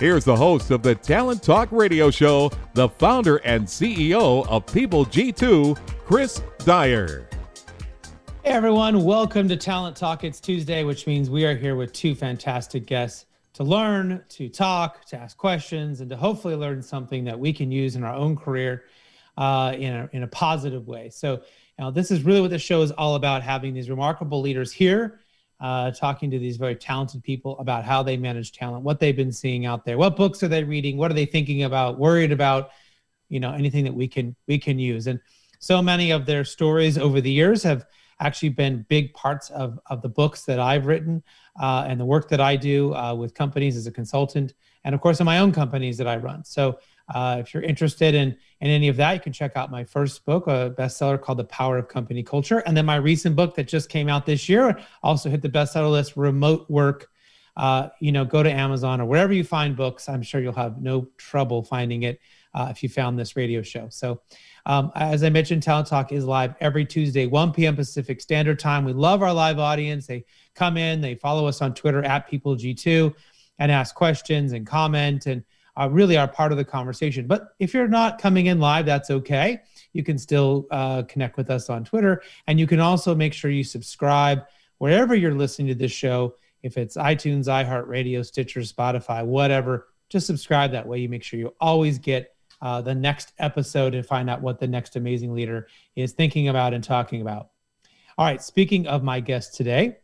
Here's the host of the Talent Talk Radio Show, the founder and CEO of People G2, Chris Dyer. Hey everyone, welcome to Talent Talk. It's Tuesday, which means we are here with two fantastic guests to learn, to talk, to ask questions, and to hopefully learn something that we can use in our own career uh, in, a, in a positive way. So, now this is really what the show is all about having these remarkable leaders here uh, talking to these very talented people about how they manage talent, what they've been seeing out there, what books are they reading, what are they thinking about, worried about, you know, anything that we can we can use. And so many of their stories over the years have actually been big parts of of the books that I've written uh, and the work that I do uh, with companies as a consultant, and of course in my own companies that I run. So uh, if you're interested in in any of that, you can check out my first book, a bestseller called The Power of Company Culture, and then my recent book that just came out this year also hit the bestseller list, Remote Work. Uh, you know, go to Amazon or wherever you find books. I'm sure you'll have no trouble finding it uh, if you found this radio show. So, um, as I mentioned, Talent Talk is live every Tuesday, 1 p.m. Pacific Standard Time. We love our live audience. They come in, they follow us on Twitter at PeopleG2 and ask questions and comment and uh, really are part of the conversation. But if you're not coming in live, that's okay. You can still uh, connect with us on Twitter. And you can also make sure you subscribe wherever you're listening to this show. If it's iTunes, iHeartRadio, Stitcher, Spotify, whatever, just subscribe. That way you make sure you always get uh, the next episode and find out what the next amazing leader is thinking about and talking about. All right, speaking of my guest today,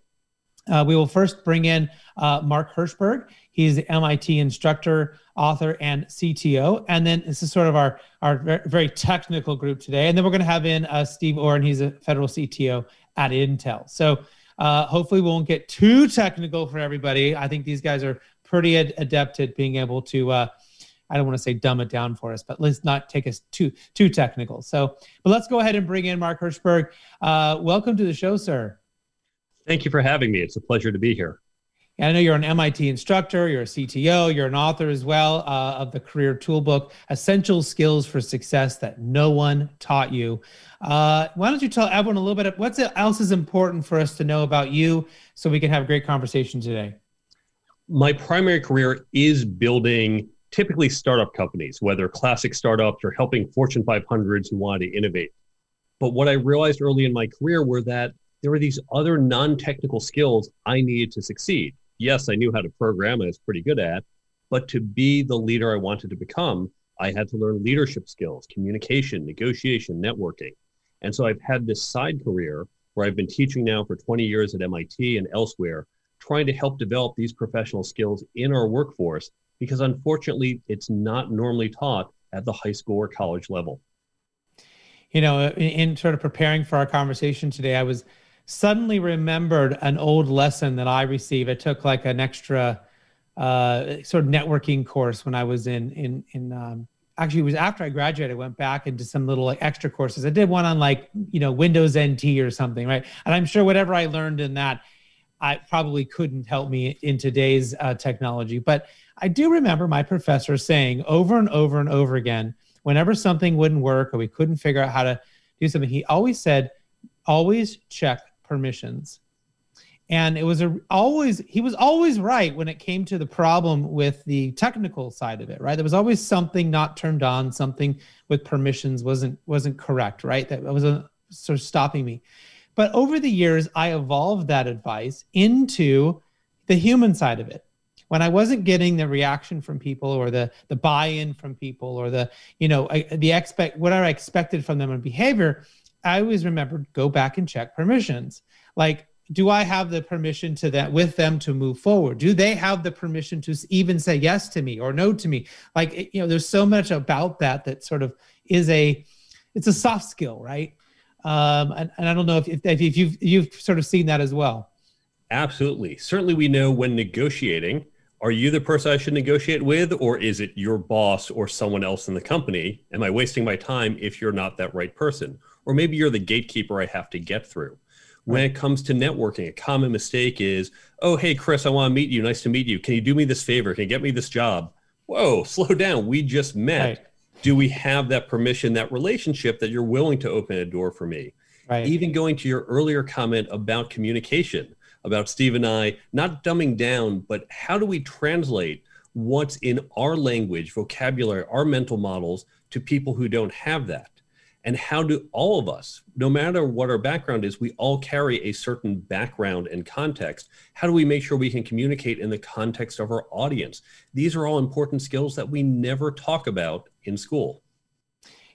uh, we will first bring in uh, Mark Herschberg. He's the MIT instructor, author, and CTO. And then this is sort of our, our very technical group today. And then we're going to have in uh, Steve Orrin. He's a federal CTO at Intel. So uh, hopefully we won't get too technical for everybody. I think these guys are pretty ad- adept at being able to, uh, I don't want to say dumb it down for us, but let's not take us too too technical. So, but let's go ahead and bring in Mark Herschberg. Uh, welcome to the show, sir. Thank you for having me. It's a pleasure to be here. I know you're an MIT instructor, you're a CTO, you're an author as well uh, of the Career Toolbook Essential Skills for Success That No One Taught You. Uh, why don't you tell everyone a little bit of what else is important for us to know about you so we can have a great conversation today? My primary career is building typically startup companies, whether classic startups or helping Fortune 500s who want to innovate. But what I realized early in my career were that there were these other non technical skills I needed to succeed yes, I knew how to program, I was pretty good at, but to be the leader I wanted to become, I had to learn leadership skills, communication, negotiation, networking. And so I've had this side career where I've been teaching now for 20 years at MIT and elsewhere, trying to help develop these professional skills in our workforce because unfortunately it's not normally taught at the high school or college level. You know, in, in sort of preparing for our conversation today, I was suddenly remembered an old lesson that I received. I took like an extra uh, sort of networking course when I was in in in. Um, actually, it was after I graduated. I went back into some little like extra courses. I did one on like you know Windows NT or something, right? And I'm sure whatever I learned in that, I probably couldn't help me in today's uh, technology. But I do remember my professor saying over and over and over again, whenever something wouldn't work or we couldn't figure out how to do something, he always said, always check permissions. And it was a, always he was always right when it came to the problem with the technical side of it right? There was always something not turned on something with permissions wasn't wasn't correct right? That was a, sort of stopping me. But over the years i evolved that advice into the human side of it. When I wasn't getting the reaction from people or the the buy-in from people or the you know I, the expect what I expected from them in behavior, I always remembered go back and check permissions. Like, do I have the permission to that with them to move forward? Do they have the permission to even say yes to me or no to me? Like, you know, there's so much about that that sort of is a it's a soft skill, right? Um, and, and I don't know if, if, if you've you've sort of seen that as well. Absolutely. Certainly, we know when negotiating are you the person I should negotiate with, or is it your boss or someone else in the company? Am I wasting my time if you're not that right person? Or maybe you're the gatekeeper I have to get through. When it comes to networking, a common mistake is, oh, hey, Chris, I want to meet you. Nice to meet you. Can you do me this favor? Can you get me this job? Whoa, slow down. We just met. Right. Do we have that permission, that relationship that you're willing to open a door for me? Right. Even going to your earlier comment about communication about Steve and I, not dumbing down, but how do we translate what's in our language, vocabulary, our mental models to people who don't have that? And how do all of us, no matter what our background is, we all carry a certain background and context. How do we make sure we can communicate in the context of our audience? These are all important skills that we never talk about in school.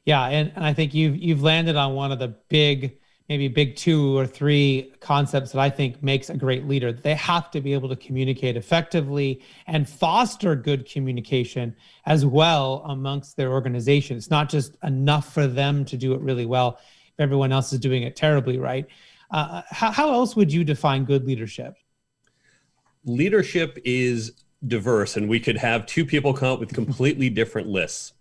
Yeah, and, and I think you've you've landed on one of the big maybe big two or three concepts that I think makes a great leader. They have to be able to communicate effectively and foster good communication as well amongst their organization. It's not just enough for them to do it really well if everyone else is doing it terribly, right? Uh, how, how else would you define good leadership? Leadership is diverse, and we could have two people come up with completely different lists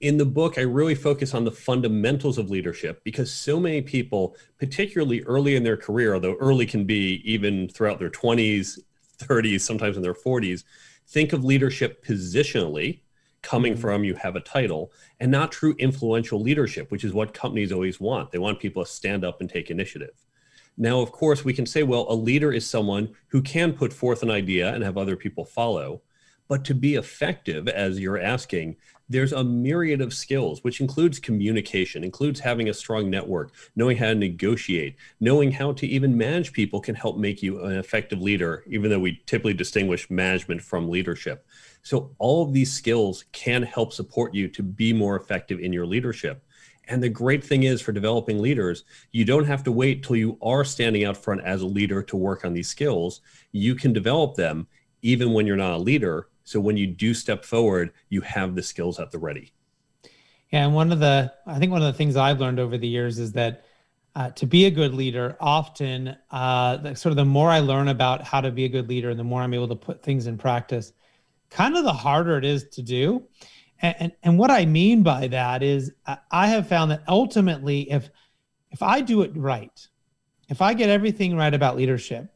in the book, I really focus on the fundamentals of leadership because so many people, particularly early in their career, although early can be even throughout their 20s, 30s, sometimes in their 40s, think of leadership positionally, coming mm-hmm. from you have a title, and not true influential leadership, which is what companies always want. They want people to stand up and take initiative. Now, of course, we can say, well, a leader is someone who can put forth an idea and have other people follow. But to be effective, as you're asking, there's a myriad of skills, which includes communication, includes having a strong network, knowing how to negotiate, knowing how to even manage people can help make you an effective leader, even though we typically distinguish management from leadership. So, all of these skills can help support you to be more effective in your leadership. And the great thing is for developing leaders, you don't have to wait till you are standing out front as a leader to work on these skills. You can develop them even when you're not a leader so when you do step forward, you have the skills at the ready. Yeah, and one of the I think one of the things I've learned over the years is that uh, to be a good leader, often uh, the, sort of the more I learn about how to be a good leader, and the more I'm able to put things in practice, kind of the harder it is to do. And, and, and what I mean by that is I have found that ultimately, if if I do it right, if I get everything right about leadership,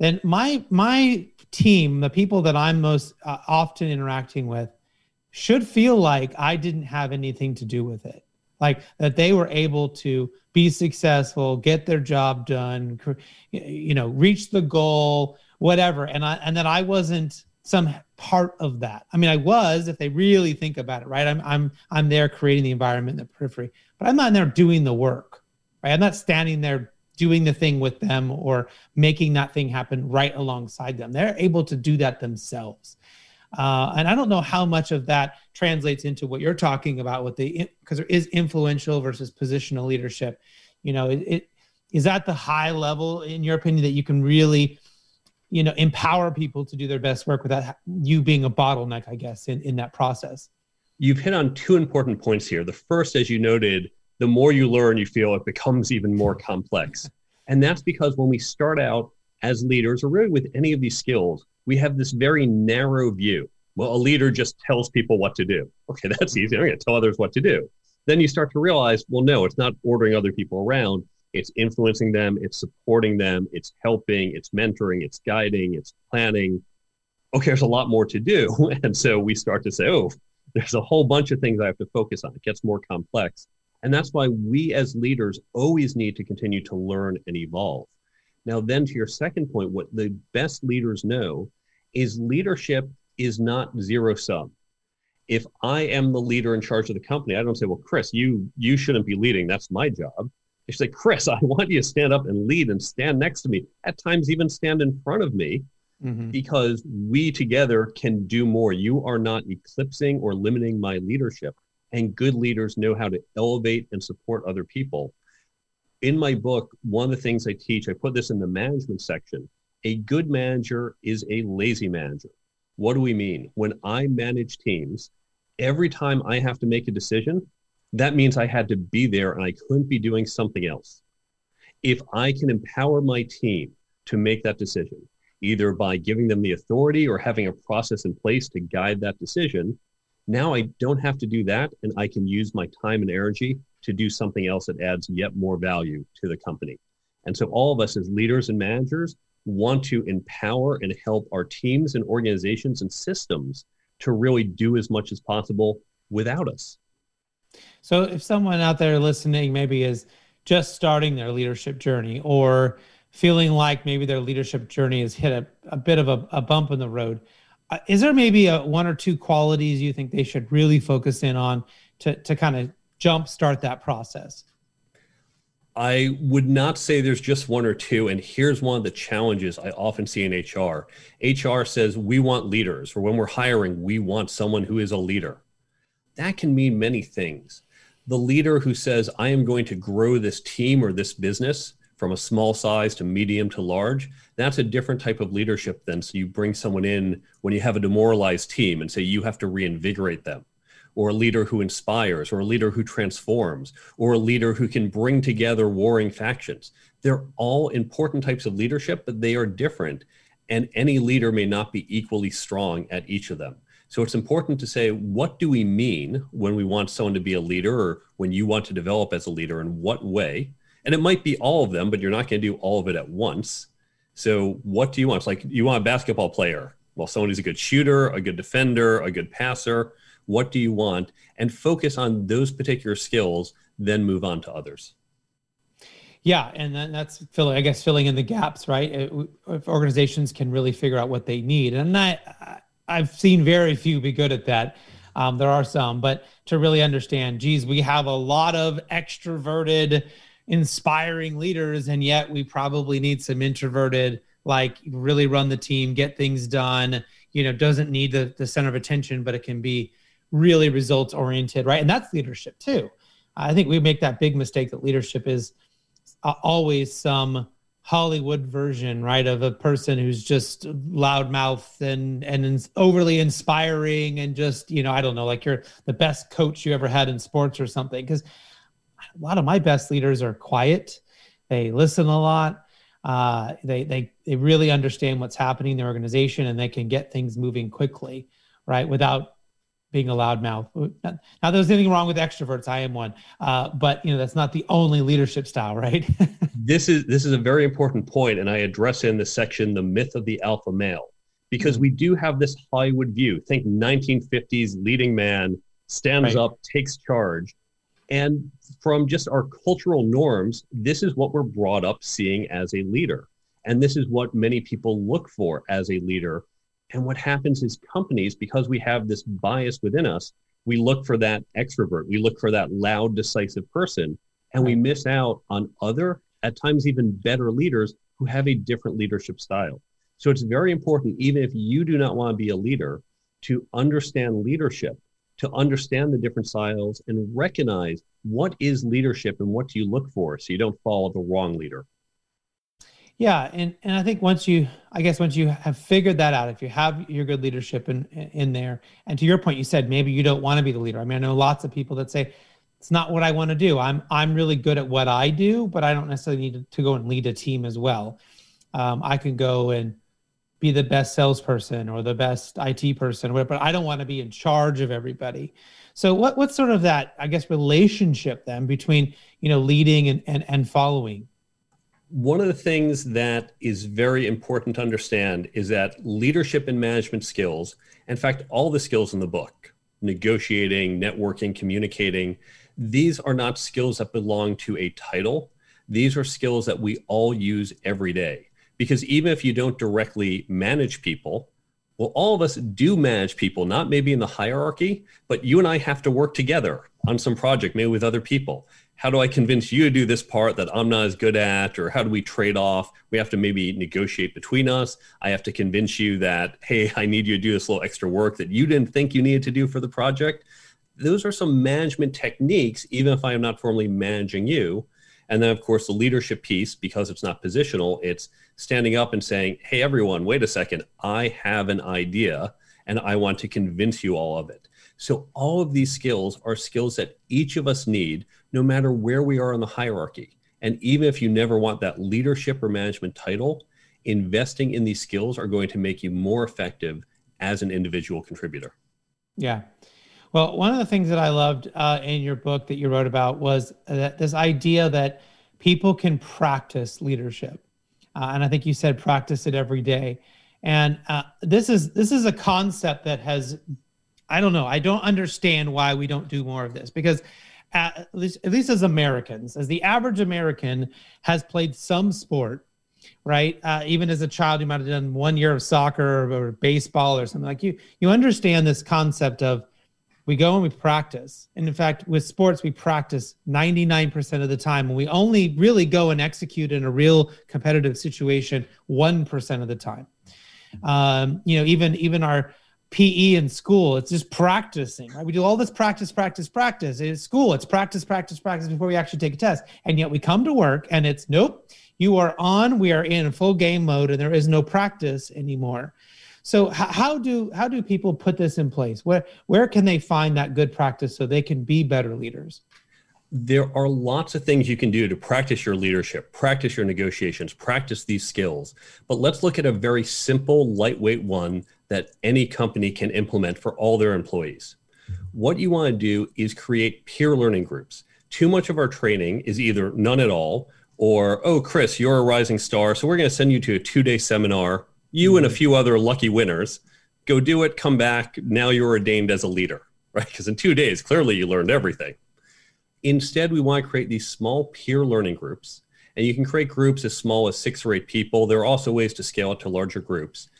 then my my team, the people that I'm most uh, often interacting with, should feel like I didn't have anything to do with it. Like that they were able to be successful, get their job done, you know, reach the goal, whatever. And I and that I wasn't some part of that. I mean, I was if they really think about it, right? I'm I'm I'm there creating the environment in the periphery, but I'm not there doing the work. Right? I'm not standing there doing the thing with them or making that thing happen right alongside them. They're able to do that themselves. Uh, and I don't know how much of that translates into what you're talking about with the because there is influential versus positional leadership. You know, it, it is that the high level in your opinion that you can really, you know, empower people to do their best work without you being a bottleneck, I guess, in, in that process. You've hit on two important points here. The first, as you noted, the more you learn, you feel it becomes even more complex. And that's because when we start out as leaders, or really with any of these skills, we have this very narrow view. Well, a leader just tells people what to do. Okay, that's easy. I'm going to tell others what to do. Then you start to realize, well, no, it's not ordering other people around. It's influencing them, it's supporting them, it's helping, it's mentoring, it's guiding, it's planning. Okay, there's a lot more to do. And so we start to say, oh, there's a whole bunch of things I have to focus on. It gets more complex. And that's why we as leaders always need to continue to learn and evolve. Now, then to your second point, what the best leaders know is leadership is not zero sum. If I am the leader in charge of the company, I don't say, well, Chris, you you shouldn't be leading. That's my job. I say, Chris, I want you to stand up and lead and stand next to me. At times, even stand in front of me, mm-hmm. because we together can do more. You are not eclipsing or limiting my leadership. And good leaders know how to elevate and support other people. In my book, one of the things I teach, I put this in the management section. A good manager is a lazy manager. What do we mean? When I manage teams, every time I have to make a decision, that means I had to be there and I couldn't be doing something else. If I can empower my team to make that decision, either by giving them the authority or having a process in place to guide that decision, now I don't have to do that and I can use my time and energy to do something else that adds yet more value to the company. And so all of us as leaders and managers want to empower and help our teams and organizations and systems to really do as much as possible without us. So if someone out there listening maybe is just starting their leadership journey or feeling like maybe their leadership journey has hit a, a bit of a, a bump in the road, Uh, is there maybe a one or two qualities you think they should really focus in on to, to kind of jump start that process? I would not say there's just one or two. And here's one of the challenges I often see in HR. HR says we want leaders, or when we're hiring, we want someone who is a leader. That can mean many things. The leader who says, I am going to grow this team or this business from a small size to medium to large, that's a different type of leadership than so you bring someone in when you have a demoralized team and say you have to reinvigorate them or a leader who inspires, or a leader who transforms, or a leader who can bring together warring factions. They're all important types of leadership, but they are different. And any leader may not be equally strong at each of them. So it's important to say, what do we mean when we want someone to be a leader or when you want to develop as a leader? In what way? And it might be all of them, but you're not going to do all of it at once. So what do you want? It's like you want a basketball player. Well, someone who's a good shooter, a good defender, a good passer what do you want and focus on those particular skills then move on to others yeah and then that's filling i guess filling in the gaps right if organizations can really figure out what they need and i i've seen very few be good at that um, there are some but to really understand geez we have a lot of extroverted inspiring leaders and yet we probably need some introverted like really run the team get things done you know doesn't need the, the center of attention but it can be really results oriented, right? And that's leadership too. I think we make that big mistake that leadership is uh, always some Hollywood version, right, of a person who's just loudmouth and and overly inspiring and just you know I don't know like you're the best coach you ever had in sports or something. Because a lot of my best leaders are quiet, they listen a lot, uh, they they they really understand what's happening in the organization and they can get things moving quickly, right, without being a loudmouth. Not, not there's anything wrong with extroverts. I am one, uh, but you know that's not the only leadership style, right? this is this is a very important point, and I address in the section the myth of the alpha male, because mm-hmm. we do have this Hollywood view. Think 1950s leading man stands right. up, takes charge, and from just our cultural norms, this is what we're brought up seeing as a leader, and this is what many people look for as a leader. And what happens is companies, because we have this bias within us, we look for that extrovert, we look for that loud, decisive person, and we miss out on other, at times even better leaders who have a different leadership style. So it's very important, even if you do not want to be a leader, to understand leadership, to understand the different styles and recognize what is leadership and what do you look for so you don't follow the wrong leader. Yeah, and and I think once you, I guess once you have figured that out, if you have your good leadership in in there, and to your point, you said maybe you don't want to be the leader. I mean, I know lots of people that say it's not what I want to do. I'm I'm really good at what I do, but I don't necessarily need to, to go and lead a team as well. Um, I can go and be the best salesperson or the best IT person, but I don't want to be in charge of everybody. So what what's sort of that, I guess, relationship then between you know leading and and, and following? one of the things that is very important to understand is that leadership and management skills, in fact, all the skills in the book, negotiating, networking, communicating, these are not skills that belong to a title. These are skills that we all use every day. Because even if you don't directly manage people, well, all of us do manage people, not maybe in the hierarchy, but you and I have to work together. on some project, maybe with other people. How do I convince you to do this part that I'm not as good at? Or how do we trade off? We have to maybe negotiate between us. I have to convince you that, hey, I need you to do this little extra work that you didn't think you needed to do for the project. Those are some management techniques, even if I am not formally managing you. And then, of course, the leadership piece, because it's not positional, it's standing up and saying, hey, everyone, wait a second, I have an idea and I want to convince you all of it. So, all of these skills are skills that each of us need, no matter where we are in the hierarchy. And even if you never want that leadership or management title, investing in these skills are going to make you more effective as an individual contributor. Yeah. Well, one of the things that I loved uh, in your book that you wrote about was that this idea that people can practice leadership. Uh, and I think you said practice it every day. And uh, this is this is a concept that has I don't know. I don't understand why we don't do more of this because at least, at least as Americans, as the average American has played some sport, right? Uh, even as a child, you might have done one year of soccer or, or baseball or something like you. You understand this concept of we go and we practice. And in fact, with sports, we practice 99% of the time. And we only really go and execute in a real competitive situation 1% of the time. Um, you know, even even our PE in school. It's just practicing, right? We do all this practice, practice, practice. In school, it's practice, practice, practice before we actually take a test. And yet we come to work and it's nope, you are on, we are in full game mode and there is no practice anymore. So how do how do people put this in place? Where where can they find that good practice so they can be better leaders? there are lots of things you can do to practice your leadership, practice your negotiations, practice these skills. But let's look at a very simple, lightweight one that any company can implement for all their employees. What you want to do is create peer learning groups. Too much of our training is either none at all or, oh, Chris, you're a rising star. So we're going to send you to a two day seminar, you and a mm-hmm. few other lucky winners. Go do it, come back. Now you're ordained as a leader, right? Because in two days, clearly you learned everything. Instead, we want to create these small peer learning groups. And you can create groups as small as six or eight people. There are also ways to scale it to larger groups.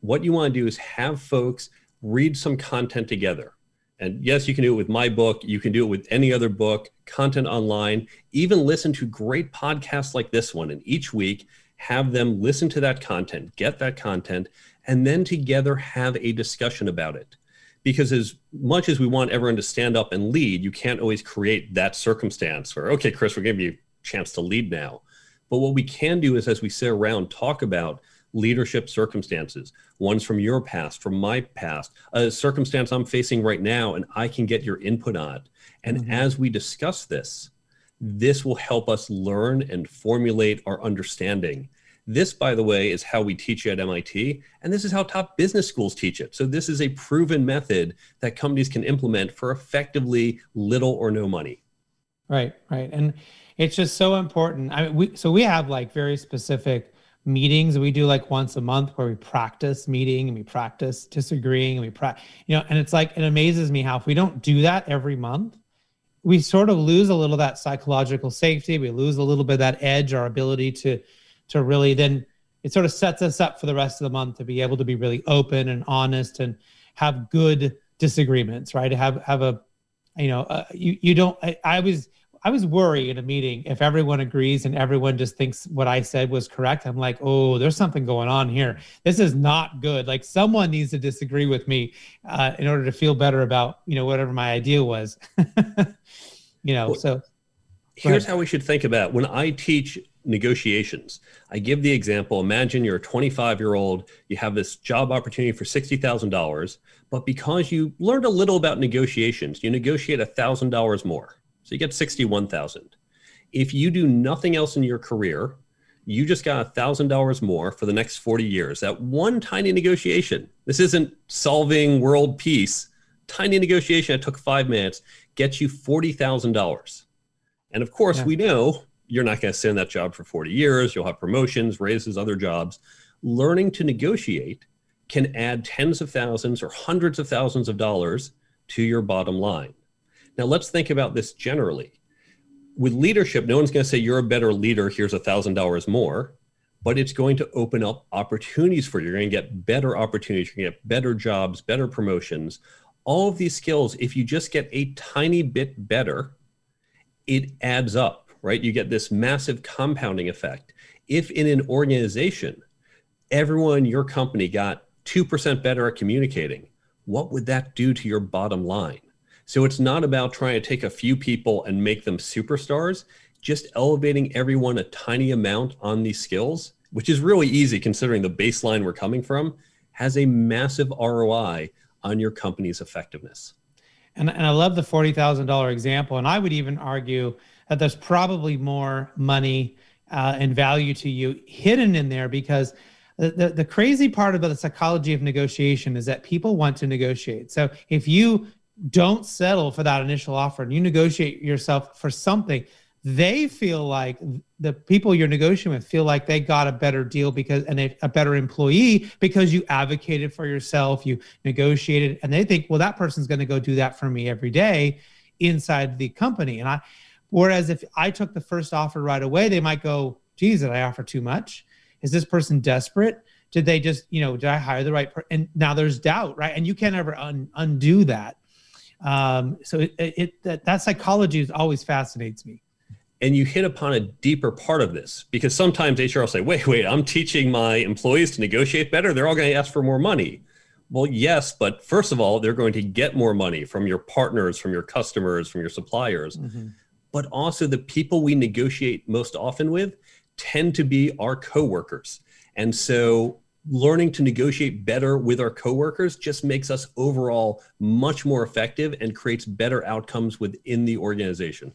What you want to do is have folks read some content together. And yes, you can do it with my book. You can do it with any other book, content online, even listen to great podcasts like this one. And each week, have them listen to that content, get that content, and then together have a discussion about it because as much as we want everyone to stand up and lead, you can't always create that circumstance where, okay, Chris, we're giving you a chance to lead now. But what we can do is as we sit around, talk about leadership circumstances, ones from your past, from my past, a circumstance I'm facing right now, and I can get your input on it. And mm-hmm. as we discuss this, this will help us learn and formulate our understanding this, by the way, is how we teach at MIT, and this is how top business schools teach it. So, this is a proven method that companies can implement for effectively little or no money. Right, right. And it's just so important. I mean, we, so we have like very specific meetings we do like once a month where we practice meeting and we practice disagreeing and we practice, you know, and it's like, it amazes me how if we don't do that every month, we sort of lose a little of that psychological safety. We lose a little bit of that edge, our ability to to really then it sort of sets us up for the rest of the month to be able to be really open and honest and have good disagreements right have have a you know uh, you you don't I, I was I was worried in a meeting if everyone agrees and everyone just thinks what I said was correct. I'm like, oh, there's something going on here. This is not good. Like someone needs to disagree with me uh, in order to feel better about you know whatever my idea was. you know, well, so here's how we should think about it. when I teach negotiations. I give the example imagine you're a 25 year old, you have this job opportunity for $60,000, but because you learned a little about negotiations, you negotiate $1,000 more. So you get 61,000. If you do nothing else in your career, you just got $1,000 more for the next 40 years. That one tiny negotiation. This isn't solving world peace. Tiny negotiation that took five minutes gets you $40,000. And of course, yeah. we know you're not going to sit in that job for 40 years. You'll have promotions, raises, other jobs. Learning to negotiate can add tens of thousands or hundreds of thousands of dollars to your bottom line. Now, let's think about this generally. With leadership, no one's going to say, You're a better leader, here's a $1,000 more, but it's going to open up opportunities for you. You're going to get better opportunities, you're going to get better jobs, better promotions. all of these skills, if you just get a tiny bit better, it adds up, right? You get this massive compounding effect. If in an organization, everyone in your company got 2% better at communicating, what would that do to your bottom line? So it's not about trying to take a few people and make them superstars, just elevating everyone a tiny amount on these skills, which is really easy considering the baseline we're coming from, has a massive ROI on your company's effectiveness. And, and I love the $40,000 example. And I would even argue that there's probably more money uh, and value to you hidden in there because the, the, the crazy part about the psychology of negotiation is that people want to negotiate. So if you don't settle for that initial offer and you negotiate yourself for something, they feel like the people you're negotiating with feel like they got a better deal because and a, a better employee because you advocated for yourself, you negotiated, and they think, well, that person's going to go do that for me every day inside the company. And I, whereas if I took the first offer right away, they might go, geez, did I offer too much? Is this person desperate? Did they just, you know, did I hire the right person? And now there's doubt, right? And you can't ever un- undo that. Um, so it, it that, that psychology always fascinates me and you hit upon a deeper part of this because sometimes HR will say, wait, wait, I'm teaching my employees to negotiate better. They're all going to ask for more money. Well, yes, but first of all, they're going to get more money from your partners, from your customers, from your suppliers. Mm-hmm. But also, the people we negotiate most often with tend to be our coworkers. And so, learning to negotiate better with our coworkers just makes us overall much more effective and creates better outcomes within the organization.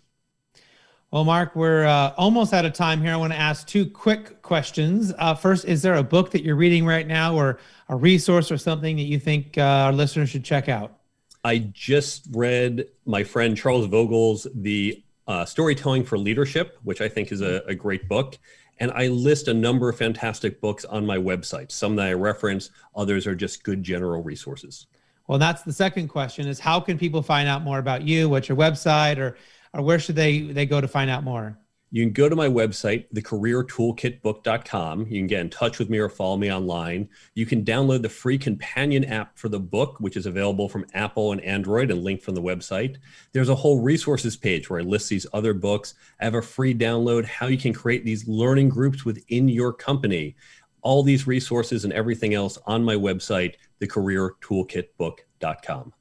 Well, Mark, we're uh, almost out of time here. I want to ask two quick questions. Uh, first, is there a book that you're reading right now, or a resource, or something that you think uh, our listeners should check out? I just read my friend Charles Vogl's The uh, Storytelling for Leadership, which I think is a, a great book. And I list a number of fantastic books on my website. Some that I reference, others are just good general resources. Well, that's the second question: is how can people find out more about you? What's your website, or or where should they they go to find out more? You can go to my website, thecareertoolkitbook.com. You can get in touch with me or follow me online. You can download the free companion app for the book, which is available from Apple and Android and linked from the website. There's a whole resources page where I list these other books. I have a free download, how you can create these learning groups within your company. All these resources and everything else on my website, thecareertoolkitbook.com.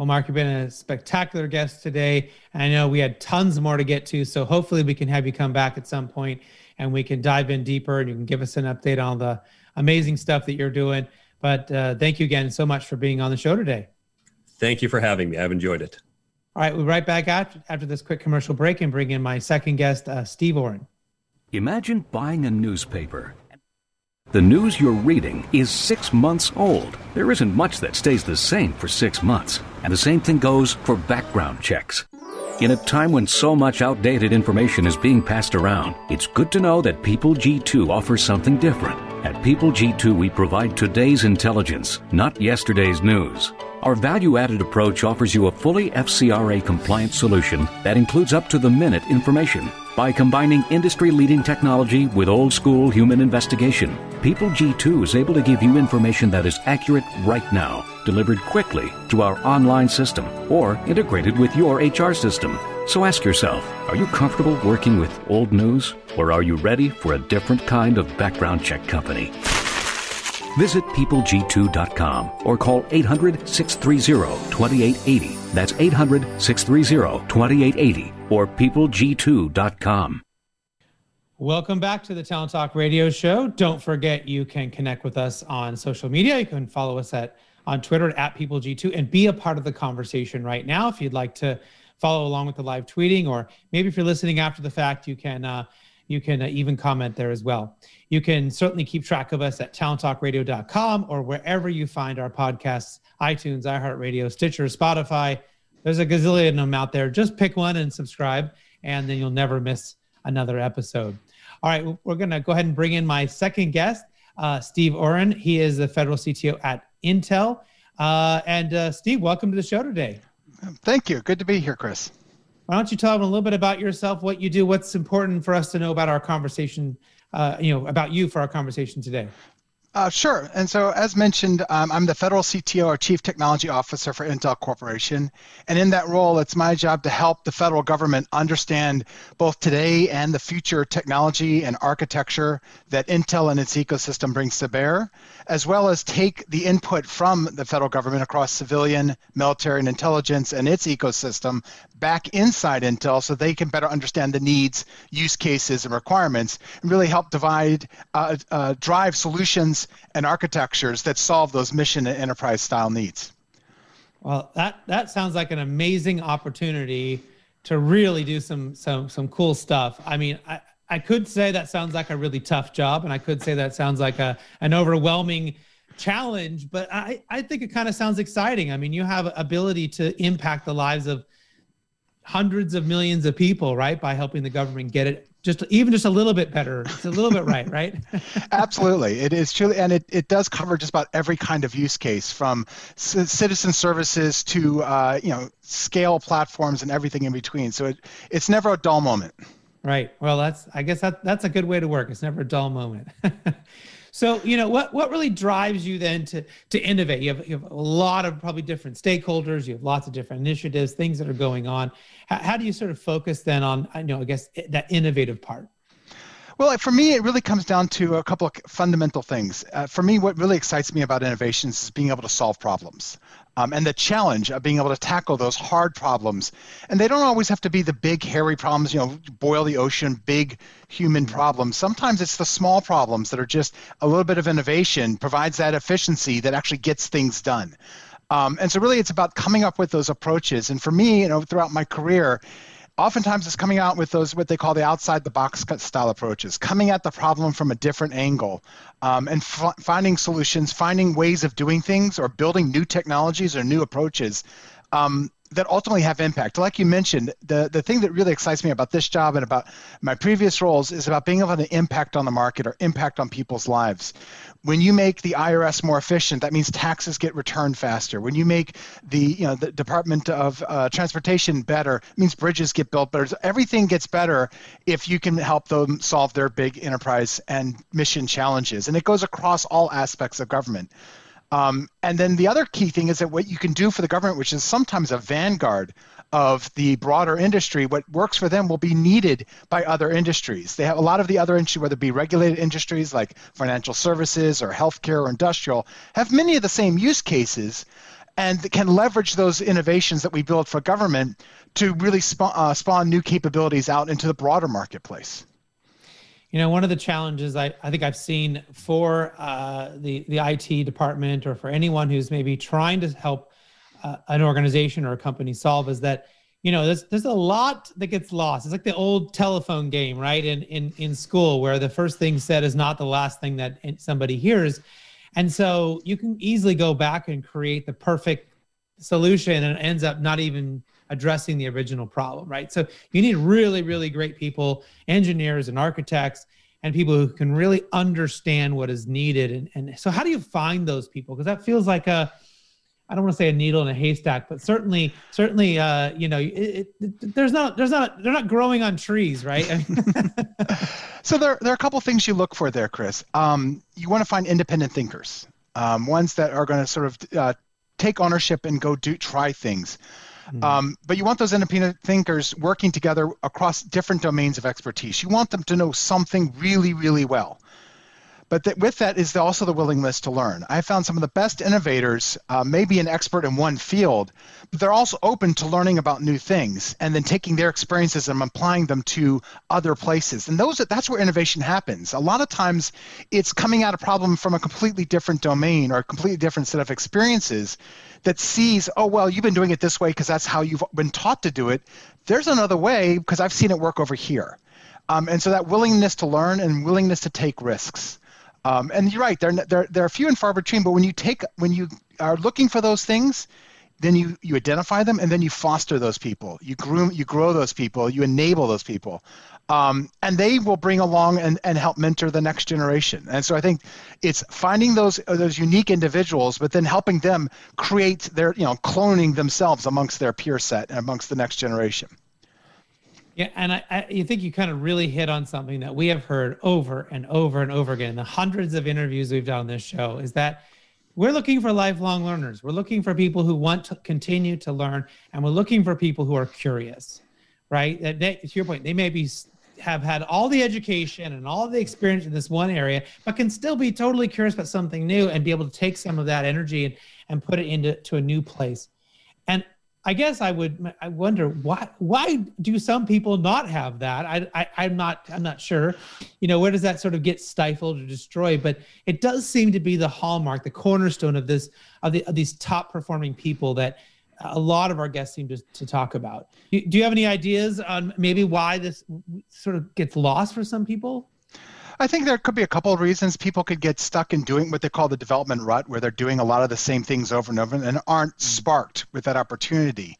Well, Mark, you've been a spectacular guest today. And I know we had tons more to get to. So hopefully we can have you come back at some point and we can dive in deeper and you can give us an update on the amazing stuff that you're doing. But uh, thank you again so much for being on the show today. Thank you for having me. I've enjoyed it. All right, we'll be right back after, after this quick commercial break and bring in my second guest, uh, Steve Orrin. Imagine buying a newspaper the news you're reading is six months old. There isn't much that stays the same for six months. And the same thing goes for background checks. In a time when so much outdated information is being passed around, it's good to know that People G2 offers something different. At People G2, we provide today's intelligence, not yesterday's news. Our value added approach offers you a fully FCRA compliant solution that includes up to the minute information. By combining industry leading technology with old school human investigation, People G2 is able to give you information that is accurate right now, delivered quickly to our online system, or integrated with your HR system. So ask yourself are you comfortable working with old news, or are you ready for a different kind of background check company? Visit peopleg2.com or call 800 630 2880. That's 800 630 2880 or peopleg2.com. Welcome back to the Talent Talk Radio Show. Don't forget you can connect with us on social media. You can follow us at on Twitter at peopleg2 and be a part of the conversation right now. If you'd like to follow along with the live tweeting, or maybe if you're listening after the fact, you can uh, you can uh, even comment there as well. You can certainly keep track of us at talenttalkradio.com or wherever you find our podcasts iTunes, iHeartRadio, Stitcher, Spotify. There's a gazillion of them out there. Just pick one and subscribe, and then you'll never miss another episode. All right, we're going to go ahead and bring in my second guest, uh, Steve Orrin. He is the federal CTO at Intel. Uh, and uh, Steve, welcome to the show today. Thank you. Good to be here, Chris. Why don't you tell them a little bit about yourself, what you do, what's important for us to know about our conversation, uh, you know, about you for our conversation today? Uh, sure. And so, as mentioned, um, I'm the federal CTO or Chief Technology Officer for Intel Corporation. And in that role, it's my job to help the federal government understand both today and the future technology and architecture that Intel and its ecosystem brings to bear, as well as take the input from the federal government across civilian, military, and intelligence and its ecosystem back inside Intel so they can better understand the needs, use cases, and requirements, and really help divide, uh, uh, drive solutions and architectures that solve those mission and enterprise style needs. Well, that that sounds like an amazing opportunity to really do some some some cool stuff. I mean, I I could say that sounds like a really tough job, and I could say that sounds like a an overwhelming challenge, but I, I think it kind of sounds exciting. I mean, you have ability to impact the lives of hundreds of millions of people, right? By helping the government get it just even just a little bit better. It's a little bit right, right? Absolutely. It is truly, and it, it does cover just about every kind of use case from c- citizen services to, uh, you know, scale platforms and everything in between. So it, it's never a dull moment. Right. Well, that's, I guess that, that's a good way to work. It's never a dull moment. So, you know, what what really drives you then to to innovate? You have you have a lot of probably different stakeholders. You have lots of different initiatives, things that are going on. How, how do you sort of focus then on, I know, I guess that innovative part? Well, for me, it really comes down to a couple of fundamental things. Uh, for me, what really excites me about innovations is being able to solve problems um, and the challenge of being able to tackle those hard problems. And they don't always have to be the big, hairy problems, you know, boil the ocean, big human problems. Sometimes it's the small problems that are just a little bit of innovation provides that efficiency that actually gets things done. Um, and so, really, it's about coming up with those approaches. And for me, you know, throughout my career, oftentimes it's coming out with those what they call the outside the box style approaches coming at the problem from a different angle um, and f- finding solutions finding ways of doing things or building new technologies or new approaches um, that ultimately have impact. Like you mentioned, the, the thing that really excites me about this job and about my previous roles is about being able to impact on the market or impact on people's lives. When you make the IRS more efficient, that means taxes get returned faster. When you make the you know the Department of uh, Transportation better, it means bridges get built better. Everything gets better if you can help them solve their big enterprise and mission challenges. And it goes across all aspects of government. Um, and then the other key thing is that what you can do for the government, which is sometimes a vanguard of the broader industry, what works for them will be needed by other industries. They have a lot of the other industries, whether it be regulated industries like financial services or healthcare or industrial, have many of the same use cases and can leverage those innovations that we build for government to really spawn, uh, spawn new capabilities out into the broader marketplace. You know, one of the challenges I, I think I've seen for uh, the, the IT department or for anyone who's maybe trying to help uh, an organization or a company solve is that, you know, there's, there's a lot that gets lost. It's like the old telephone game, right? In, in, in school where the first thing said is not the last thing that somebody hears. And so you can easily go back and create the perfect solution and it ends up not even addressing the original problem, right? So you need really, really great people, engineers and architects, and people who can really understand what is needed. And, and so, how do you find those people? Because that feels like a I don't want to say a needle in a haystack, but certainly, certainly, uh, you know, it, it, there's not, there's not, they're not growing on trees, right? so there, there are a couple things you look for there, Chris. Um, you want to find independent thinkers, um, ones that are going to sort of uh, take ownership and go do try things. Mm-hmm. Um, but you want those independent thinkers working together across different domains of expertise. You want them to know something really, really well. But that with that is also the willingness to learn. I found some of the best innovators uh, may be an expert in one field, but they're also open to learning about new things and then taking their experiences and applying them to other places. And those that's where innovation happens. A lot of times, it's coming at a problem from a completely different domain or a completely different set of experiences that sees, oh, well, you've been doing it this way because that's how you've been taught to do it. There's another way because I've seen it work over here. Um, and so that willingness to learn and willingness to take risks. Um, and you're right, they're, they're, they're few and far between, but when you take, when you are looking for those things, then you, you identify them and then you foster those people. You groom, you grow those people, you enable those people um, and they will bring along and, and help mentor the next generation. And so I think it's finding those those unique individuals, but then helping them create their you know cloning themselves amongst their peer set and amongst the next generation. Yeah, and I, I you think you kind of really hit on something that we have heard over and over and over again in the hundreds of interviews we've done on this show is that we're looking for lifelong learners. We're looking for people who want to continue to learn, and we're looking for people who are curious, right? That they, to your point, they may be have had all the education and all the experience in this one area, but can still be totally curious about something new and be able to take some of that energy and, and put it into to a new place. And I guess I would I wonder why why do some people not have that? I, I I'm not I'm not sure. You know, where does that sort of get stifled or destroyed? But it does seem to be the hallmark, the cornerstone of this of, the, of these top performing people that a lot of our guests seem to, to talk about. Do you have any ideas on maybe why this sort of gets lost for some people? I think there could be a couple of reasons people could get stuck in doing what they call the development rut, where they're doing a lot of the same things over and over and aren't mm. sparked with that opportunity.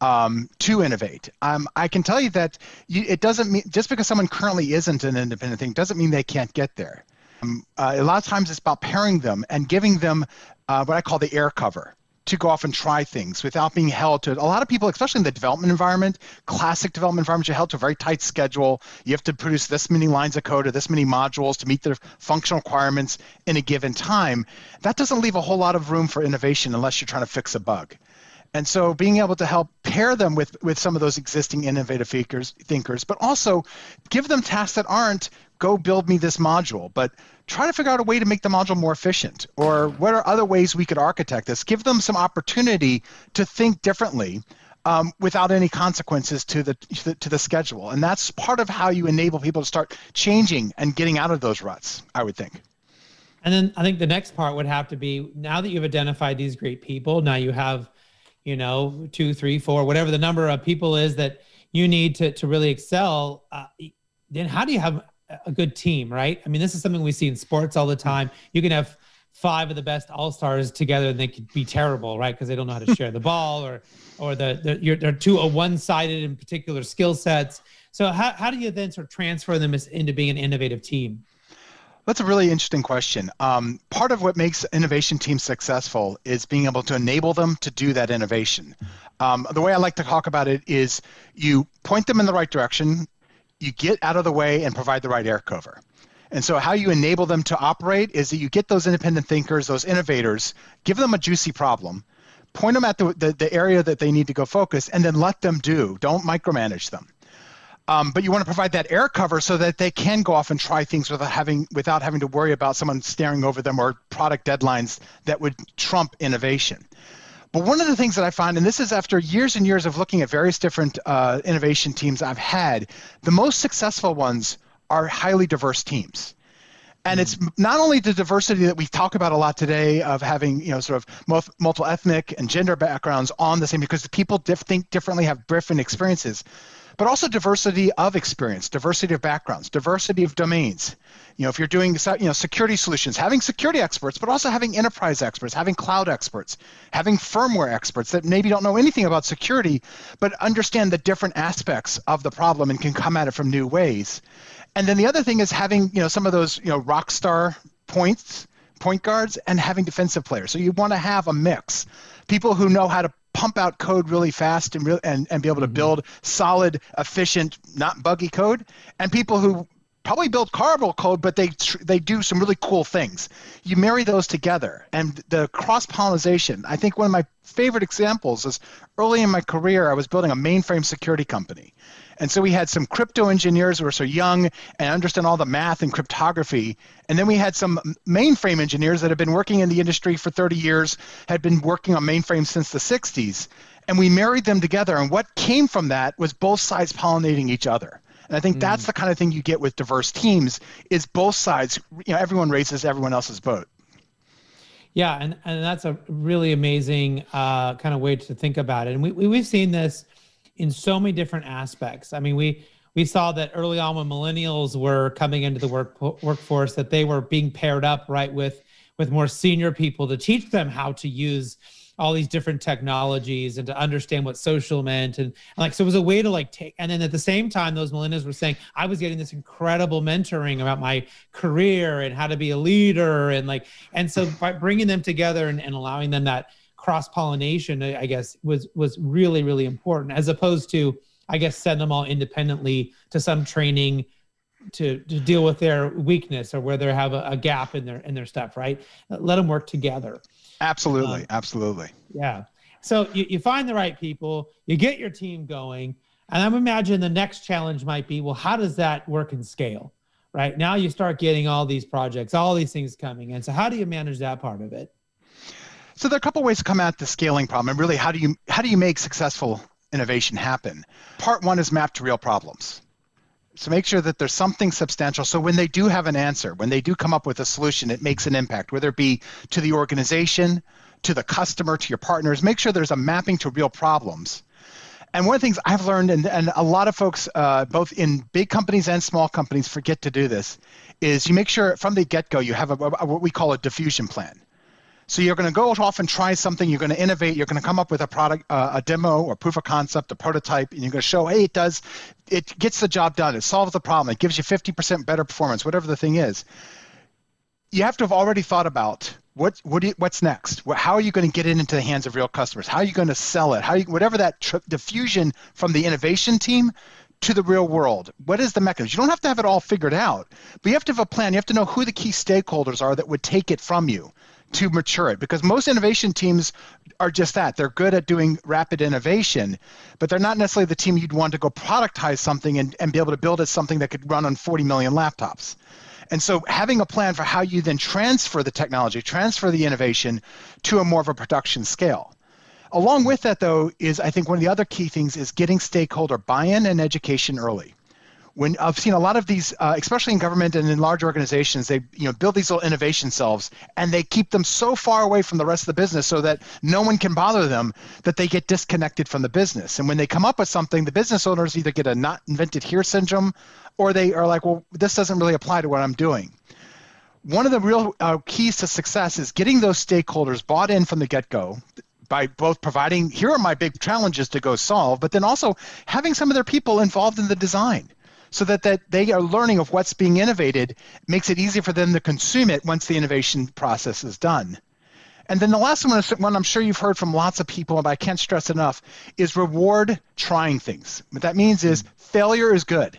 Um, to innovate. Um, I can tell you that you, it doesn't mean just because someone currently isn't an independent thing doesn't mean they can't get there. Um, uh, a lot of times it's about pairing them and giving them uh, what I call the air cover to go off and try things without being held to a lot of people especially in the development environment classic development environments you're held to a very tight schedule. You have to produce this many lines of code or this many modules to meet the functional requirements in a given time. That doesn't leave a whole lot of room for innovation unless you're trying to fix a bug. And so being able to help pair them with, with some of those existing innovative thinkers, thinkers, but also give them tasks that aren't go build me this module, but try to figure out a way to make the module more efficient or what are other ways we could architect this? Give them some opportunity to think differently um, without any consequences to the, to the, to the schedule. And that's part of how you enable people to start changing and getting out of those ruts i would think. And then i think the next part would have to be now that you've identified these great people now you have you know two three four whatever the number of people is that you need to, to really excel uh, then how do you have a good team, right? I mean, this is something we see in sports all the time. You can have five of the best all stars together, and they could be terrible, right? Because they don't know how to share the ball, or or the, they're too a one sided in particular skill sets. So how how do you then sort of transfer them into being an innovative team? That's a really interesting question. Um, part of what makes innovation teams successful is being able to enable them to do that innovation. Um, the way I like to talk about it is you point them in the right direction, you get out of the way and provide the right air cover. And so, how you enable them to operate is that you get those independent thinkers, those innovators, give them a juicy problem, point them at the, the, the area that they need to go focus, and then let them do. Don't micromanage them. Um, but you want to provide that air cover so that they can go off and try things without having without having to worry about someone staring over them or product deadlines that would trump innovation. But one of the things that I find, and this is after years and years of looking at various different uh, innovation teams I've had, the most successful ones are highly diverse teams. And it's mm. not only the diversity that we talk about a lot today of having, you know, sort of multiple ethnic and gender backgrounds on the same, because the people diff- think differently, have different experiences, but also diversity of experience, diversity of backgrounds, diversity of domains. You know, if you're doing you know security solutions, having security experts, but also having enterprise experts, having cloud experts, having firmware experts that maybe don't know anything about security, but understand the different aspects of the problem and can come at it from new ways. And then the other thing is having you know some of those you know rock star points point guards and having defensive players. So you want to have a mix. People who know how to pump out code really fast and, re- and, and be able to mm-hmm. build solid, efficient, not buggy code, and people who probably build Carvel code, but they they do some really cool things. You marry those together, and the cross pollination. I think one of my favorite examples is early in my career, I was building a mainframe security company, and so we had some crypto engineers who were so young and understand all the math and cryptography, and then we had some mainframe engineers that had been working in the industry for 30 years, had been working on mainframes since the 60s. And we married them together, and what came from that was both sides pollinating each other. And I think mm. that's the kind of thing you get with diverse teams is both sides, you know, everyone races everyone else's boat. Yeah, and, and that's a really amazing uh, kind of way to think about it. And we, we, we've seen this in so many different aspects. I mean, we we saw that early on when millennials were coming into the work workforce that they were being paired up right with with more senior people to teach them how to use all these different technologies and to understand what social meant and, and, like so it was a way to like take and then at the same time those millennials were saying i was getting this incredible mentoring about my career and how to be a leader and like and so by bringing them together and, and allowing them that cross pollination i guess was was really really important as opposed to I guess send them all independently to some training to to deal with their weakness or where they have a, a gap in their in their stuff, right? Let them work together. Absolutely, um, absolutely. Yeah. So you, you find the right people, you get your team going, and I'm imagining the next challenge might be, well, how does that work and scale? Right now, you start getting all these projects, all these things coming And So how do you manage that part of it? So there are a couple ways to come at the scaling problem, and really, how do you how do you make successful innovation happen? Part one is map to real problems. So make sure that there's something substantial. So when they do have an answer, when they do come up with a solution, it makes an impact, whether it be to the organization, to the customer, to your partners. Make sure there's a mapping to real problems. And one of the things I've learned, and, and a lot of folks, uh, both in big companies and small companies, forget to do this, is you make sure from the get go you have a, a, what we call a diffusion plan. So you're going to go off and try something. You're going to innovate. You're going to come up with a product, uh, a demo, or proof of concept, a prototype, and you're going to show, hey, it does, it gets the job done. It solves the problem. It gives you 50% better performance, whatever the thing is. You have to have already thought about what, what you, what's next. How are you going to get it into the hands of real customers? How are you going to sell it? How you, whatever that tr- diffusion from the innovation team to the real world. What is the mechanism? You don't have to have it all figured out, but you have to have a plan. You have to know who the key stakeholders are that would take it from you to mature it. Because most innovation teams are just that. They're good at doing rapid innovation but they're not necessarily the team you'd want to go productize something and, and be able to build it something that could run on 40 million laptops. And so having a plan for how you then transfer the technology transfer the innovation to a more of a production scale. Along with that though is i think one of the other key things is getting stakeholder buy-in and education early when I've seen a lot of these, uh, especially in government and in large organizations, they you know build these little innovation cells and they keep them so far away from the rest of the business so that no one can bother them that they get disconnected from the business. And when they come up with something, the business owners either get a not invented here syndrome, or they are like, well, this doesn't really apply to what I'm doing. One of the real uh, keys to success is getting those stakeholders bought in from the get-go by both providing here are my big challenges to go solve, but then also having some of their people involved in the design so that, that they are learning of what's being innovated makes it easier for them to consume it once the innovation process is done. And then the last one, one I'm sure you've heard from lots of people, but I can't stress enough, is reward trying things. What that means is failure is good.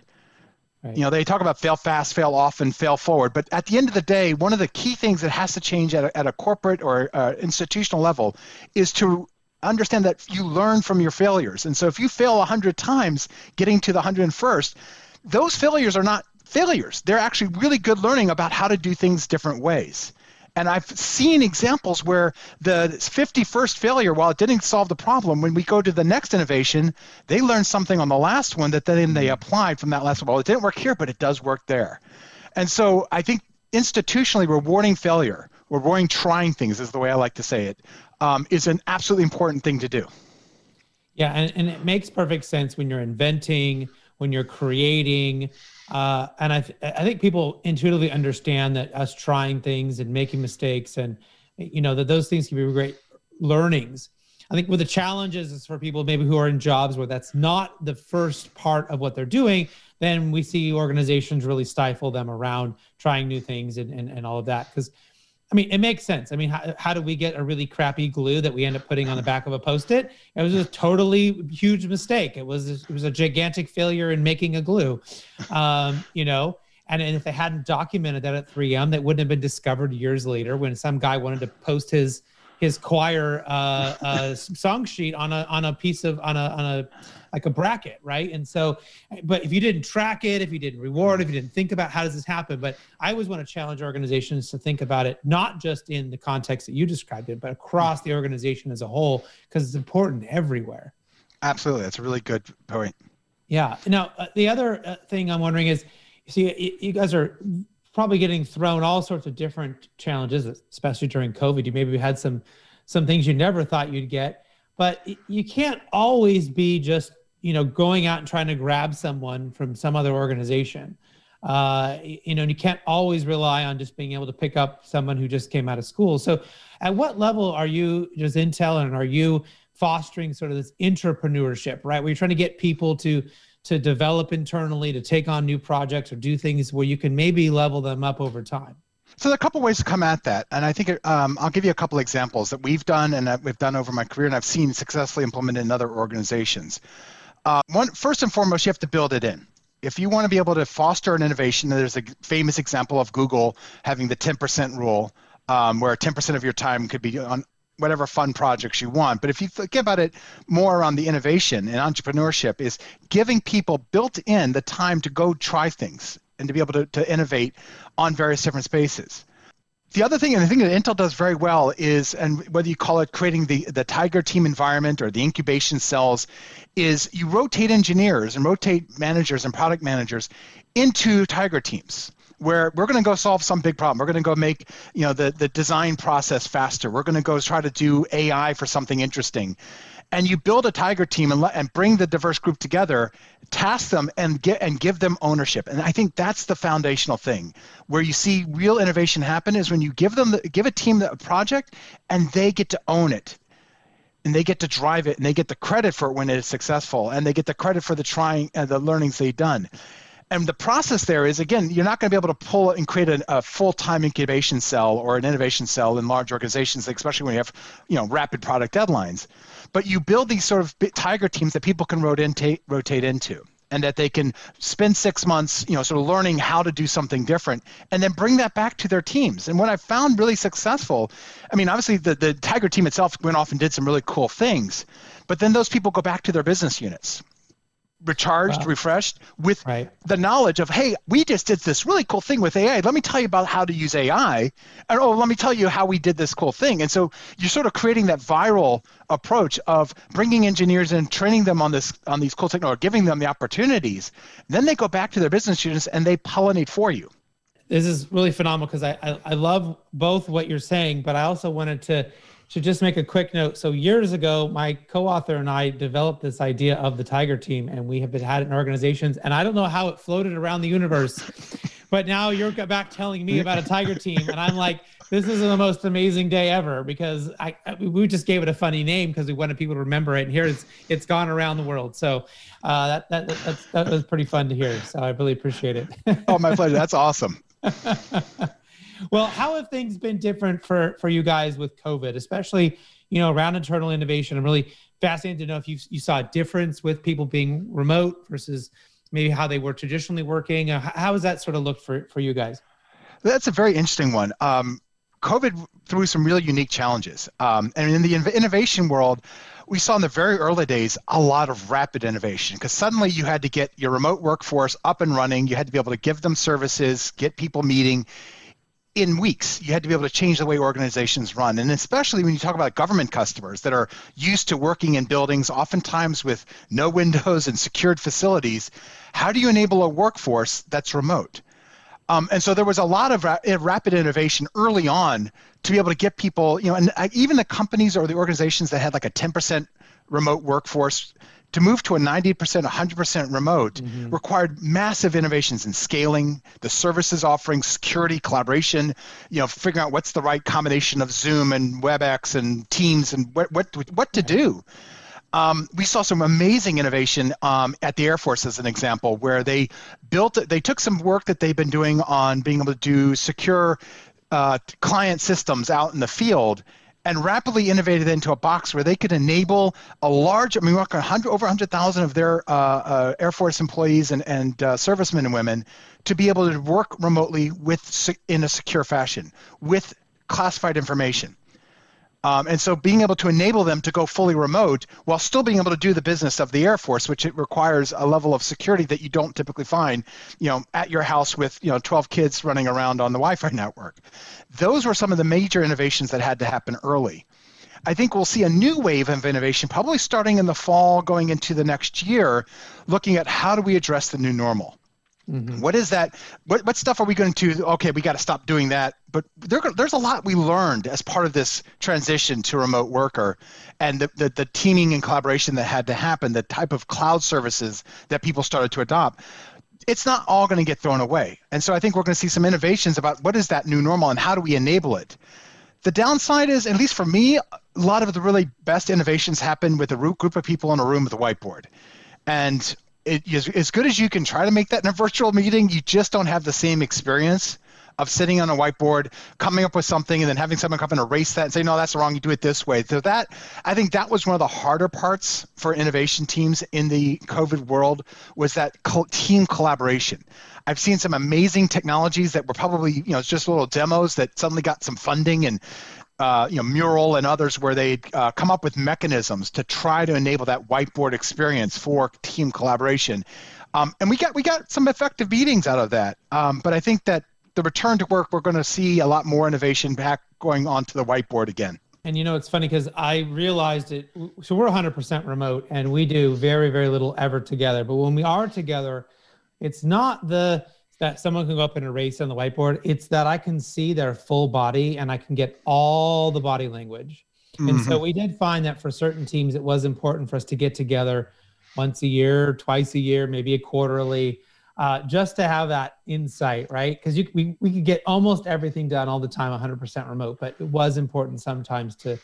Right. You know, they talk about fail fast, fail often, fail forward. But at the end of the day, one of the key things that has to change at a, at a corporate or uh, institutional level is to understand that you learn from your failures. And so if you fail 100 times, getting to the 101st, those failures are not failures. They're actually really good learning about how to do things different ways. And I've seen examples where the 51st failure, while it didn't solve the problem, when we go to the next innovation, they learned something on the last one that then they applied from that last one. Well, it didn't work here, but it does work there. And so I think institutionally rewarding failure, rewarding trying things is the way I like to say it, um, is an absolutely important thing to do. Yeah, and, and it makes perfect sense when you're inventing – when you're creating. Uh, and I, th- I think people intuitively understand that us trying things and making mistakes and, you know, that those things can be great learnings. I think what the challenges is for people maybe who are in jobs where that's not the first part of what they're doing, then we see organizations really stifle them around trying new things and, and, and all of that. Because I mean, it makes sense. I mean, how, how do we get a really crappy glue that we end up putting on the back of a post-it? It was a totally huge mistake. It was it was a gigantic failure in making a glue, um, you know. And, and if they hadn't documented that at 3M, that wouldn't have been discovered years later when some guy wanted to post his his choir uh, uh, song sheet on a on a piece of on a on a like a bracket, right? And so, but if you didn't track it, if you didn't reward, if you didn't think about how does this happen, but I always want to challenge organizations to think about it not just in the context that you described it, but across the organization as a whole because it's important everywhere. Absolutely, that's a really good point. Yeah. Now, uh, the other uh, thing I'm wondering is, you see, you guys are probably getting thrown all sorts of different challenges, especially during COVID. You maybe had some some things you never thought you'd get, but you can't always be just you know going out and trying to grab someone from some other organization. Uh, you know, and you can't always rely on just being able to pick up someone who just came out of school. So, at what level are you just Intel and are you fostering sort of this entrepreneurship, right? Where you're trying to get people to to develop internally, to take on new projects or do things where you can maybe level them up over time? So there are a couple ways to come at that, and I think um, I'll give you a couple examples that we've done and that we've done over my career, and I've seen successfully implemented in other organizations. Uh, one, first and foremost, you have to build it in. If you want to be able to foster an innovation, there's a famous example of Google having the 10% rule, um, where 10% of your time could be on whatever fun projects you want. But if you think about it more on the innovation and entrepreneurship, is giving people built in the time to go try things and to be able to, to innovate on various different spaces. The other thing, and the thing that Intel does very well is, and whether you call it creating the, the Tiger team environment or the incubation cells, is you rotate engineers and rotate managers and product managers into Tiger teams where we're going to go solve some big problem. We're going to go make you know the the design process faster. We're going to go try to do AI for something interesting, and you build a Tiger team and let, and bring the diverse group together, task them and get and give them ownership. And I think that's the foundational thing. Where you see real innovation happen is when you give them the, give a team a project and they get to own it. And they get to drive it and they get the credit for it when it is successful. And they get the credit for the trying and the learnings they've done. And the process there is again you're not going to be able to pull and create a, a, full-time incubation cell or an innovation cell in large organizations especially when you have you know rapid product deadlines but you build these sort of tiger teams that people can rotate, into and that they can spend six months you know sort of learning how to do something different and then bring that back to their teams. And what i found really successful i mean obviously the, the tiger team itself went off and did some really cool things but then those people go back to their business units recharged, wow. refreshed with right. the knowledge of, hey, we just did this really cool thing with AI. Let me tell you about how to use AI. And oh, let me tell you how we did this cool thing. And so you're sort of creating that viral approach of bringing engineers and training them on this on these cool technology, giving them the opportunities. Then they go back to their business units and they pollinate for you. This is really phenomenal because I, I I love both what you're saying, but I also wanted to to just make a quick note. So years ago, my co-author and I developed this idea of the Tiger Team, and we have been had it in organizations. And I don't know how it floated around the universe, but now you're back telling me about a Tiger Team, and I'm like, this is the most amazing day ever because I, we just gave it a funny name because we wanted people to remember it. And here it's it's gone around the world. So uh, that that that was pretty fun to hear. So I really appreciate it. oh, my pleasure. That's awesome. well, how have things been different for for you guys with COVID, especially you know around internal innovation? I'm really fascinated to know if you you saw a difference with people being remote versus maybe how they were traditionally working. Uh, how has that sort of looked for for you guys? That's a very interesting one. Um, COVID threw some really unique challenges, um, and in the innovation world we saw in the very early days a lot of rapid innovation because suddenly you had to get your remote workforce up and running. You had to be able to give them services, get people meeting in weeks. You had to be able to change the way organizations run. And especially when you talk about government customers that are used to working in buildings, oftentimes with no windows and secured facilities, how do you enable a workforce that's remote? Um, and so there was a lot of ra- rapid innovation early on to be able to get people, you know, and uh, even the companies or the organizations that had like a 10% remote workforce to move to a 90%, 100% remote mm-hmm. required massive innovations in scaling, the services offering, security, collaboration, you know, figuring out what's the right combination of Zoom and WebEx and Teams and what what what to do. Um, we saw some amazing innovation um, at the Air Force, as an example, where they built, they took some work that they've been doing on being able to do secure uh, client systems out in the field and rapidly innovated into a box where they could enable a large, I mean, 100, over 100,000 of their uh, uh, Air Force employees and, and uh, servicemen and women to be able to work remotely with in a secure fashion with classified information. Um, and so being able to enable them to go fully remote while still being able to do the business of the Air Force, which it requires a level of security that you don't typically find, you know, at your house with, you know, 12 kids running around on the Wi-Fi network. Those were some of the major innovations that had to happen early. I think we'll see a new wave of innovation probably starting in the fall going into the next year, looking at how do we address the new normal. Mm-hmm. What is that? What, what stuff are we going to? Okay, we got to stop doing that. But there, there's a lot we learned as part of this transition to remote worker, and the, the, the teaming and collaboration that had to happen, the type of cloud services that people started to adopt. It's not all going to get thrown away, and so I think we're going to see some innovations about what is that new normal and how do we enable it. The downside is, at least for me, a lot of the really best innovations happen with a group of people in a room with a whiteboard. And it, as, good as you can try to make that in a virtual meeting, you just don't have the same experience of sitting on a whiteboard, coming up with something, and then having someone come and erase that and say, no, that's wrong. You do it this way. So that I think that was one of the harder parts for innovation teams in the COVID world was that team collaboration. I've seen some amazing technologies that were probably you know just little demos that suddenly got some funding and uh, you know, Mural and others where they uh, come up with mechanisms to try to enable that whiteboard experience for team collaboration. Um, and we got we got some effective meetings out of that. Um, but I think that the return to work, we're going to see a lot more innovation back going onto the whiteboard again. And you know, it's funny because I realized it. So we're 100% remote, and we do very very little ever together. But when we are together, it's not the that someone can go up and erase on the whiteboard. It's that I can see their full body and I can get all the body language. Mm-hmm. And so mm-hmm. we did find that for certain teams, it was important for us to get together once a year, twice a year, maybe a quarterly, uh, just to have that insight, right? Because we, we could get almost everything done all the time, 100% remote, but it was important sometimes to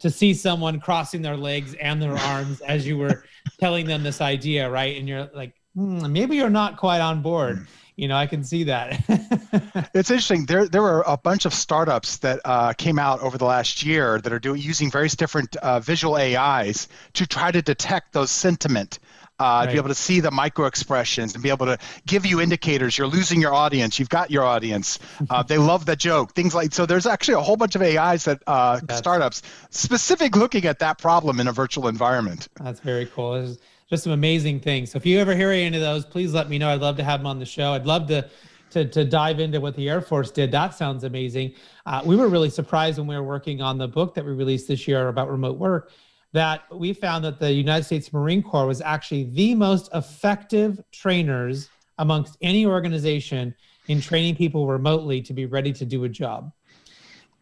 to see someone crossing their legs and their arms as you were telling them this idea, right? And you're like, hmm, maybe you're not quite on board. You know, I can see that. it's interesting. There, there were a bunch of startups that uh, came out over the last year that are doing using various different uh, visual AIs to try to detect those sentiment uh, right. to be able to see the micro expressions and be able to give you indicators. You're losing your audience. You've got your audience. Uh, they love the joke. Things like so. There's actually a whole bunch of AIs that uh, startups specific looking at that problem in a virtual environment. That's very cool just some amazing things. So if you ever hear any of those, please let me know. I'd love to have them on the show. I'd love to to, to dive into what the Air Force did. That sounds amazing. Uh, we were really surprised when we were working on the book that we released this year about remote work that we found that the United States Marine Corps was actually the most effective trainers amongst any organization in training people remotely to be ready to do a job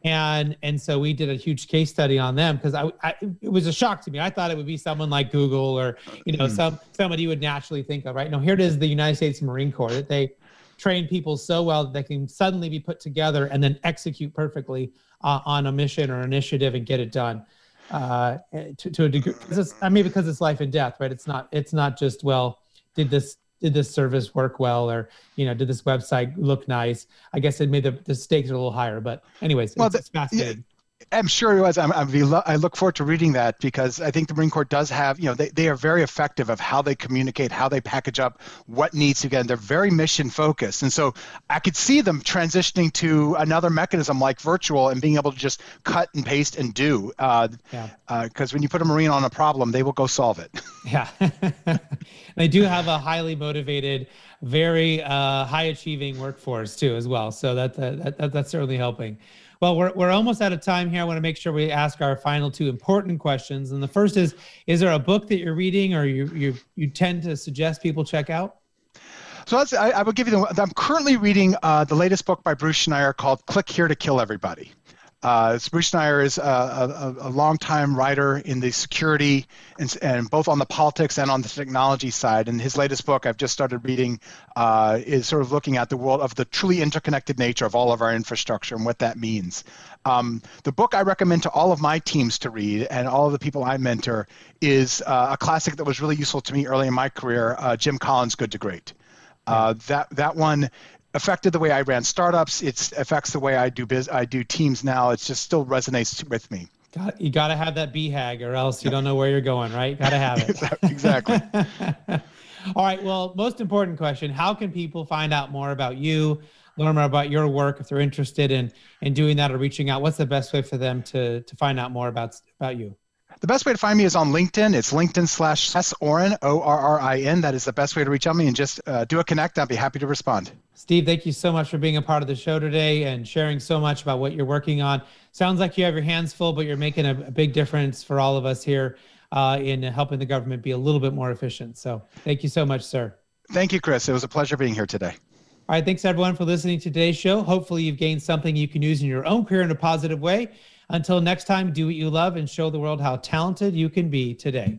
and and so we did a huge case study on them because I, I, it was a shock to me. I thought it would be someone like Google or you know mm. some somebody you would naturally think of, right? No, here it is, the United States Marine Corps that they train people so well that they can suddenly be put together and then execute perfectly uh, on a mission or initiative and get it done uh, to, to a degree. I mean, because it's life and death, right? It's not it's not just well, did this did this service work well or you know did this website look nice? I guess it made the, the stakes a little higher but anyways well, it's, the, it's fascinating I'm sure it was. I'm, I'm, i look forward to reading that because I think the Marine Corps does have, you know, they, they are very effective of how they communicate, how they package up what needs to get. And they're very mission focused. And so I could see them transitioning to another mechanism like virtual and being able to just cut and paste and do. Because uh, yeah. uh, when you put a Marine on a problem, they will go solve it. Yeah. they do have a highly motivated, very uh, high achieving workforce too, as well. So that, that, that that's certainly helping. Well, we're, we're almost out of time here. I want to make sure we ask our final two important questions. And the first is Is there a book that you're reading or you, you, you tend to suggest people check out? So I, I will give you the. I'm currently reading uh, the latest book by Bruce Schneier called "Click Here to Kill Everybody." Uh, Bruce Schneier is a, a, a longtime writer in the security and, and, both on the politics and on the technology side. And his latest book, I've just started reading, uh, is sort of looking at the world of the truly interconnected nature of all of our infrastructure and what that means. Um, the book I recommend to all of my teams to read and all of the people I mentor is uh, a classic that was really useful to me early in my career, uh, Jim Collins' Good to Great. Uh, that that one affected the way I ran startups. It affects the way I do biz. I do teams now. It just still resonates with me. Got, you got to have that BHAG, or else you don't know where you're going, right? Got to have it. exactly. All right. Well, most important question: How can people find out more about you, learn more about your work if they're interested in in doing that or reaching out? What's the best way for them to to find out more about about you? The best way to find me is on LinkedIn. It's LinkedIn slash S Orrin, O R R I N. That is the best way to reach out to me and just uh, do a connect. I'll be happy to respond. Steve, thank you so much for being a part of the show today and sharing so much about what you're working on. Sounds like you have your hands full, but you're making a, big difference for all of us here uh, in helping the government be a little bit more efficient. So thank you so much, sir. Thank you, Chris. It was a pleasure being here today. All right. Thanks, everyone, for listening to today's show. Hopefully, you've gained something you can use in your own career in a positive way. Until next time, do what you love and show the world how talented you can be today.